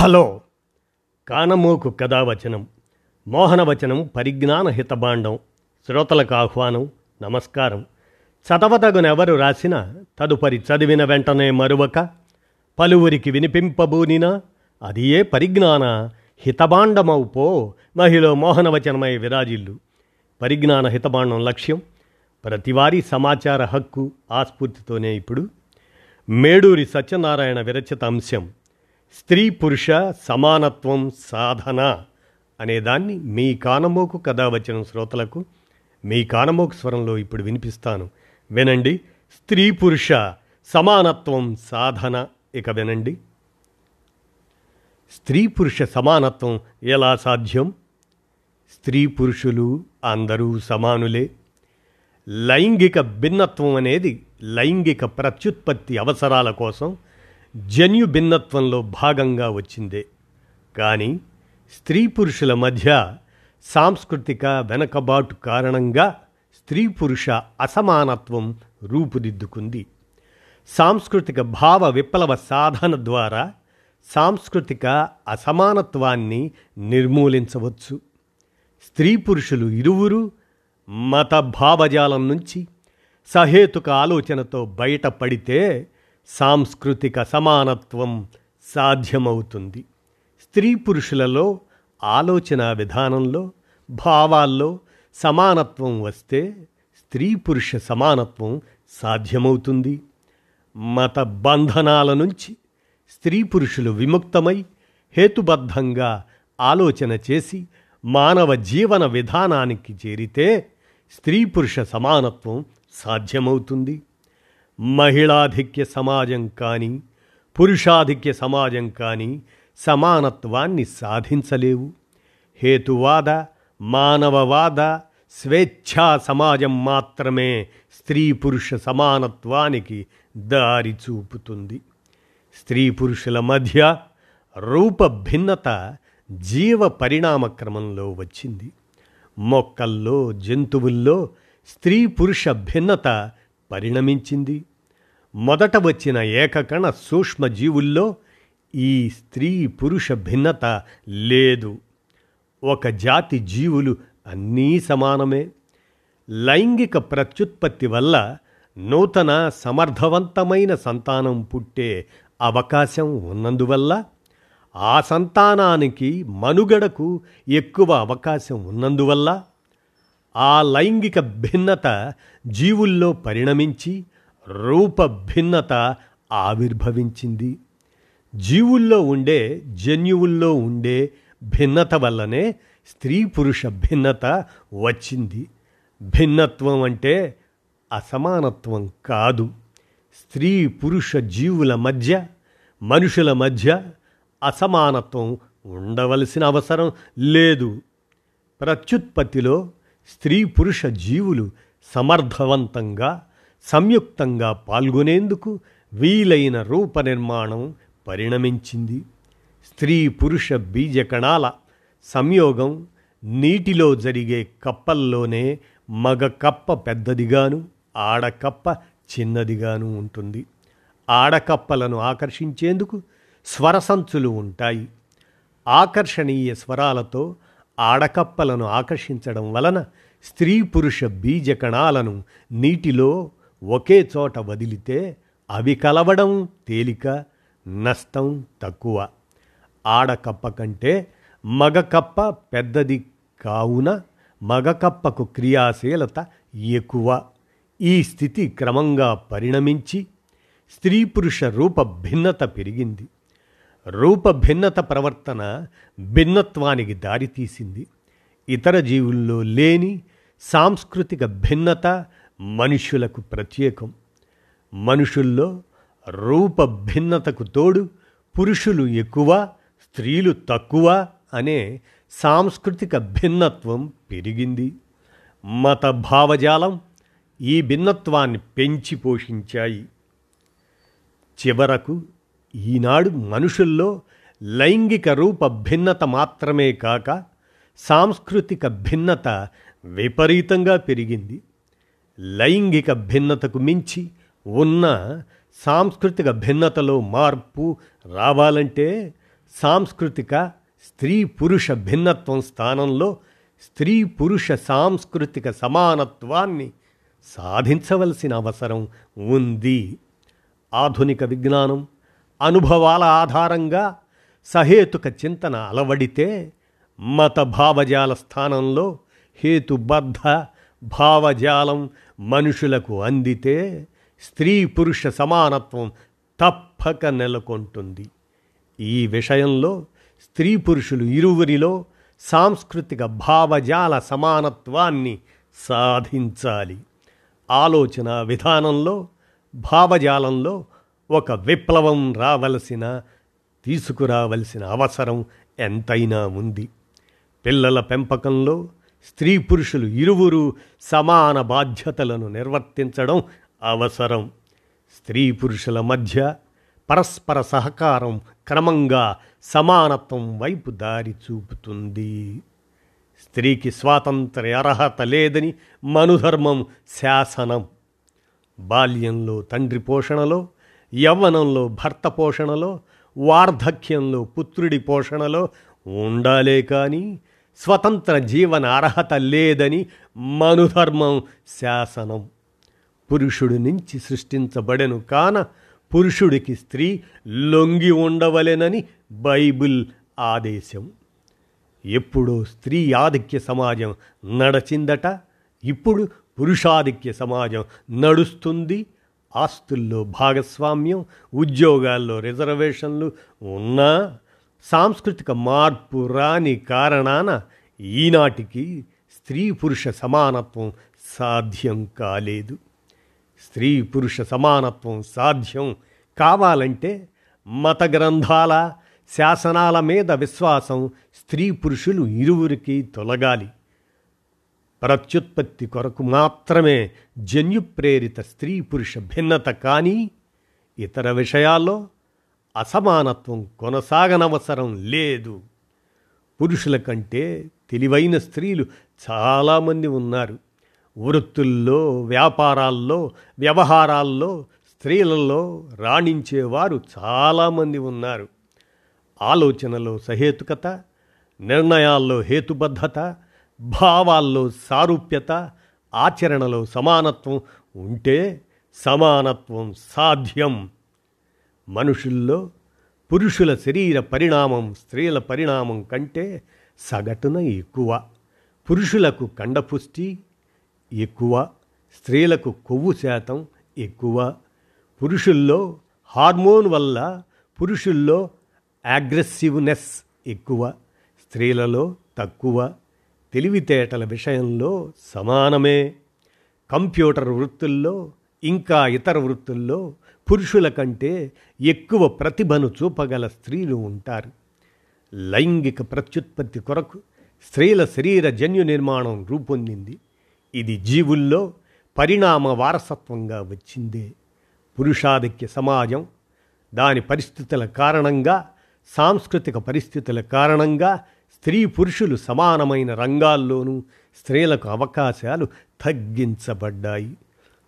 Hello. కానమోకు కథావచనం మోహనవచనం పరిజ్ఞాన హితబాండం శ్రోతలకు ఆహ్వానం నమస్కారం. చదవదగునెవరు రాసిన తదుపరి చదివిన వెంటనే మరువక పలువురికి వినిపింపబూనినా అది ఏ పరిజ్ఞాన హితబాండమవు పో మహిళ మోహనవచనమై విరాజిల్లు. పరిజ్ఞాన హితబాండం లక్ష్యం ప్రతివారీ సమాచార హక్కు ఆస్ఫూర్తితోనే ఇప్పుడు. మేడూరి సత్యనారాయణ విరచిత అంశం. స్త్రీ పురుష సమానత్వం సాధన అనేదాన్ని మీ కానమోకు కథ వచ్చిన శ్రోతలకు మీ కానమోకు స్వరంలో ఇప్పుడు వినిపిస్తాను. వినండి. స్త్రీ పురుష సమానత్వం సాధన. ఇక వినండి. స్త్రీ పురుష సమానత్వం ఎలా సాధ్యం? స్త్రీ పురుషులు అందరూ సమానులే. లైంగిక భిన్నత్వం అనేది లైంగిక ప్రత్యుత్పత్తి అవసరాల కోసం జన్యు భిన్నత్వంలో భాగంగా వచ్చిందే. కానీ స్త్రీ పురుషుల మధ్య సాంస్కృతిక వెనకబాటు కారణంగా స్త్రీ పురుష అసమానత్వం రూపుదిద్దుకుంది. సాంస్కృతిక భావ విప్లవ సాధన ద్వారా సాంస్కృతిక అసమానత్వాన్ని నిర్మూలించవచ్చు. స్త్రీ పురుషులు ఇరువురు మత భావజాలం నుంచి సహేతుక ఆలోచనతో బయటపడితే సాంస్కృతిక సమానత్వం సాధ్యమవుతుంది. స్త్రీ పురుషులలో ఆలోచన విధానంలో భావాల్లో సమానత్వం వస్తే స్త్రీ పురుష సమానత్వం సాధ్యమవుతుంది. మత బంధనాల నుంచి స్త్రీ పురుషులు విముక్తమై హేతుబద్ధంగా ఆలోచన చేసి మానవ జీవన విధానానికి చేరితే స్త్రీ పురుష సమానత్వం సాధ్యమవుతుంది. మహిళాధిక్య సమాజం కానీ పురుషాధిక్య సమాజం కానీ సమానత్వాన్ని సాధించలేవు. హేతువాద మానవవాద స్వేచ్ఛా సమాజం మాత్రమే స్త్రీ పురుష సమానత్వానికి దారి చూపుతుంది. స్త్రీ పురుషుల మధ్య రూప భిన్నత జీవ పరిణామ క్రమంలో వచ్చింది. మొక్కల్లో జంతువుల్లో స్త్రీ పురుష భిన్నత పరిణమించింది. మొదట వచ్చిన ఏకకణ సూక్ష్మ జీవుల్లో ఈ స్త్రీ పురుష భిన్నత లేదు. ఒక జాతి జీవులు అన్నీ సమానమే. లైంగిక ప్రత్యుత్పత్తి వల్ల నూతన సమర్థవంతమైన సంతానం పుట్టే అవకాశం ఉన్నందువల్ల ఆ సంతానానికి మనుగడకు ఎక్కువ అవకాశం ఉన్నందువల్ల ఆ లైంగిక భిన్నత జీవుల్లో పరిణమించి రూప భిన్నత ఆవిర్భవించింది. జీవుల్లో ఉండే జన్యువుల్లో ఉండే భిన్నత వల్లనే స్త్రీ పురుష భిన్నత వచ్చింది. భిన్నత్వం అంటే అసమానత్వం కాదు. స్త్రీ పురుష జీవుల మధ్య మనుషుల మధ్య అసమానత్వం ఉండవలసిన అవసరం లేదు. ప్రత్యుత్పత్తిలో స్త్రీ పురుష జీవులు సమర్థవంతంగా సంయుక్తంగా పాల్గొనేందుకు వీలైన రూప నిర్మాణం పరిణమించింది. స్త్రీ పురుష బీజకణాల సంయోగం నీటిలో జరిగే కప్పల్లోనే మగ కప్ప పెద్దదిగాను ఆడకప్ప చిన్నదిగాను ఉంటుంది. ఆడకప్పలను ఆకర్షించేందుకు స్వరసంచులు ఉంటాయి. ఆకర్షణీయ స్వరాలతో ఆడకప్పలను ఆకర్షించడం వలన స్త్రీ పురుష బీజకణాలను నీటిలో ఒకే చోట వదిలితే అవి కలవడం తేలిక నష్టం తక్కువ. ఆడకప్ప కంటే మగకప్ప పెద్దది కావున మగకప్పకు క్రియాశీలత ఎక్కువ. ఈ స్థితి క్రమంగా పరిణమించి స్త్రీ పురుష రూప భిన్నత పెరిగింది. రూప భిన్నత ప్రవర్తన భిన్నత్వానికి దారితీసింది. ఇతర జీవుల్లో లేని సాంస్కృతిక భిన్నత మనుషులకు ప్రత్యేకం. మనుషుల్లో రూప భిన్నతకు తోడు పురుషులు ఎక్కువ స్త్రీలు తక్కువ అనే సాంస్కృతిక భిన్నత్వం పెరిగింది. మత భావజాలం ఈ భిన్నత్వాన్ని పెంచి పోషించాయి. చివరకు ఈనాడు మనుషుల్లో లైంగిక రూప భిన్నత మాత్రమే కాక సాంస్కృతిక భిన్నత విపరీతంగా పెరిగింది. లైంగిక భిన్నతకు మించి ఉన్న సాంస్కృతిక భిన్నతలో మార్పు రావాలంటే సాంస్కృతిక స్త్రీ పురుష భిన్నత్వం స్థానంలో స్త్రీ పురుష సాంస్కృతిక సమానత్వాన్ని సాధించవలసిన అవసరం ఉంది. ఆధునిక విజ్ఞానం అనుభవాల ఆధారంగా సహేతుక చింతన అలవడితే మత భావజాల స్థానంలో హేతుబద్ధ భావజాలం మనుషులకు అందితే స్త్రీ పురుష సమానత్వం తప్పక నెలకొంటుంది. ఈ విషయంలో స్త్రీ పురుషులు ఇరువురిలో సాంస్కృతిక భావజాల సమానత్వాన్ని సాధించాలి. ఆలోచన విధానంలో భావజాలంలో ఒక విప్లవం రావలసిన తీసుకురావలసిన అవసరం ఎంతైనా ఉంది. పిల్లల పెంపకంలో స్త్రీ పురుషులు ఇరువురు సమాన బాధ్యతలను నిర్వర్తించడం అవసరం. స్త్రీ పురుషుల మధ్య పరస్పర సహకారం క్రమంగా సమానత్వం వైపు దారి చూపుతుంది. స్త్రీకి స్వాతంత్ర్య అర్హత లేదని మనుధర్మం శాసనం. బాల్యంలో తండ్రి పోషణలో యవ్వనంలో భర్త పోషణలో వార్ధక్యంలో పుత్రుడి పోషణలో ఉండాలే కానీ స్వతంత్ర జీవన అర్హత లేదని మనుధర్మం శాసనం. పురుషుడి నుంచి సృష్టించబడెను కాన పురుషుడికి స్త్రీ లొంగి ఉండవలెనని బైబిల్ ఆదేశం. ఎప్పుడో స్త్రీ ఆధిక్య సమాజం నడచిందట ఇప్పుడు పురుషాధిక్య సమాజం నడుస్తుంది. ఆస్తుల్లో భాగస్వామ్యం ఉద్యోగాల్లో రిజర్వేషన్లు ఉన్నా సాంస్కృతిక మార్పు రాని కారణాన ఈనాటికి స్త్రీ పురుష సమానత్వం సాధ్యం కాలేదు. స్త్రీ పురుష సమానత్వం సాధ్యం కావాలంటే మత గ్రంథాల శాసనాల మీద విశ్వాసం స్త్రీ పురుషులు ఇరువురికి తొలగాలి. ప్రత్యుత్పత్తి కొరకు మాత్రమే జన్యు ప్రేరిత స్త్రీ పురుష భిన్నత కానీ ఇతర విషయాల్లో అసమానత్వం కొనసాగనవసరం లేదు. పురుషుల కంటే తెలివైన స్త్రీలు చాలామంది ఉన్నారు. వృత్తుల్లో వ్యాపారాల్లో వ్యవహారాల్లో స్త్రీలలో రాణించేవారు చాలామంది ఉన్నారు. ఆలోచనలో సహేతుకత నిర్ణయాల్లో హేతుబద్ధత భావాల్లో సారూప్యత ఆచరణలో సమానత్వం ఉంటే సమానత్వం సాధ్యం. మనుషుల్లో పురుషుల శరీర పరిణామం స్త్రీల పరిణామం కంటే సగటున ఎక్కువ. పురుషులకు కండపుష్టి ఎక్కువ స్త్రీలకు కొవ్వు శాతం ఎక్కువ. పురుషుల్లో హార్మోన్ వల్ల పురుషుల్లో అగ్రెసివ్నెస్ ఎక్కువ స్త్రీలలో తక్కువ. తెలివితేటల విషయంలో సమానమే. కంప్యూటర్ వృత్తుల్లో ఇంకా ఇతర వృత్తుల్లో పురుషుల కంటే ఎక్కువ ప్రతిభను చూపగల స్త్రీలు ఉంటారు. లైంగిక ప్రత్యుత్పత్తి కొరకు స్త్రీల శరీర జన్యు నిర్మాణం రూపొందింది. ఇది జీవుల్లో పరిణామ వారసత్వంగా వచ్చిందే. పురుషాధిక్య సమాజం దాని పరిస్థితుల కారణంగా సాంస్కృతిక పరిస్థితుల కారణంగా స్త్రీ పురుషులు సమానమైన రంగాల్లోనూ స్త్రీలకు అవకాశాలు తగ్గించబడ్డాయి.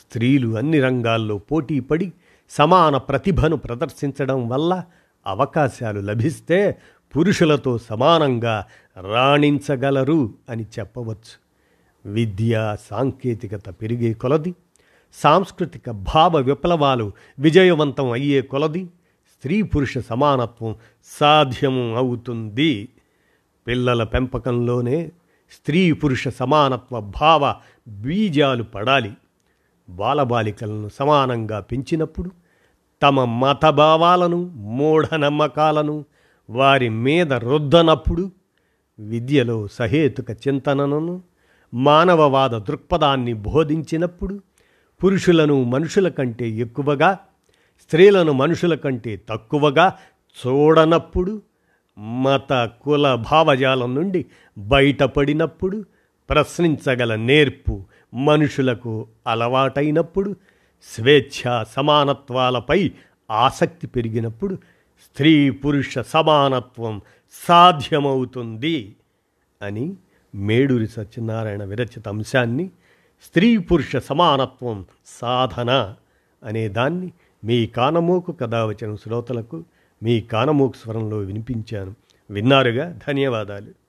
స్త్రీలు అన్ని రంగాల్లో పోటీపడి సమాన ప్రతిభను ప్రదర్శించడం వల్ల అవకాశాలు లభిస్తే పురుషులతో సమానంగా రాణించగలరు అని చెప్పవచ్చు. విద్య సాంకేతికత పెరిగే కొలది సాంస్కృతిక భావ విప్లవాలు విజయవంతం అయ్యే కొలది స్త్రీ పురుష సమానత్వం సాధ్యము అవుతుంది. పిల్లల పెంపకంలోనే స్త్రీ పురుష సమానత్వ భావ బీజాలు పడాలి. బాలబాలికలను సమానంగా పెంచినప్పుడు తమ మతభావాలను మూఢనమ్మకాలను వారి మీద రుద్దనప్పుడు విద్యలో సహేతుక చింతనను మానవవాద దృక్పథాన్ని బోధించినప్పుడు పురుషులను మనుషుల కంటే ఎక్కువగా స్త్రీలను మనుషుల కంటే తక్కువగా చూడనప్పుడు మత కుల భావజాలం నుండి బయటపడినప్పుడు ప్రశ్నించగల నేర్పు మనుషులకు అలవాటైనప్పుడు స్వేచ్ఛ సమానత్వాలపై ఆసక్తి పెరిగినప్పుడు స్త్రీ పురుష సమానత్వం సాధ్యమవుతుంది అని మేడూరి సత్యనారాయణ విరచిత అంశాన్ని స్త్రీ పురుష సమానత్వం సాధన అనే దాన్ని మీ కానమోకు కథావచన శ్రోతలకు మీ కానమోకు స్వరంలో వినిపించాను. విన్నారుగా? ధన్యవాదాలు.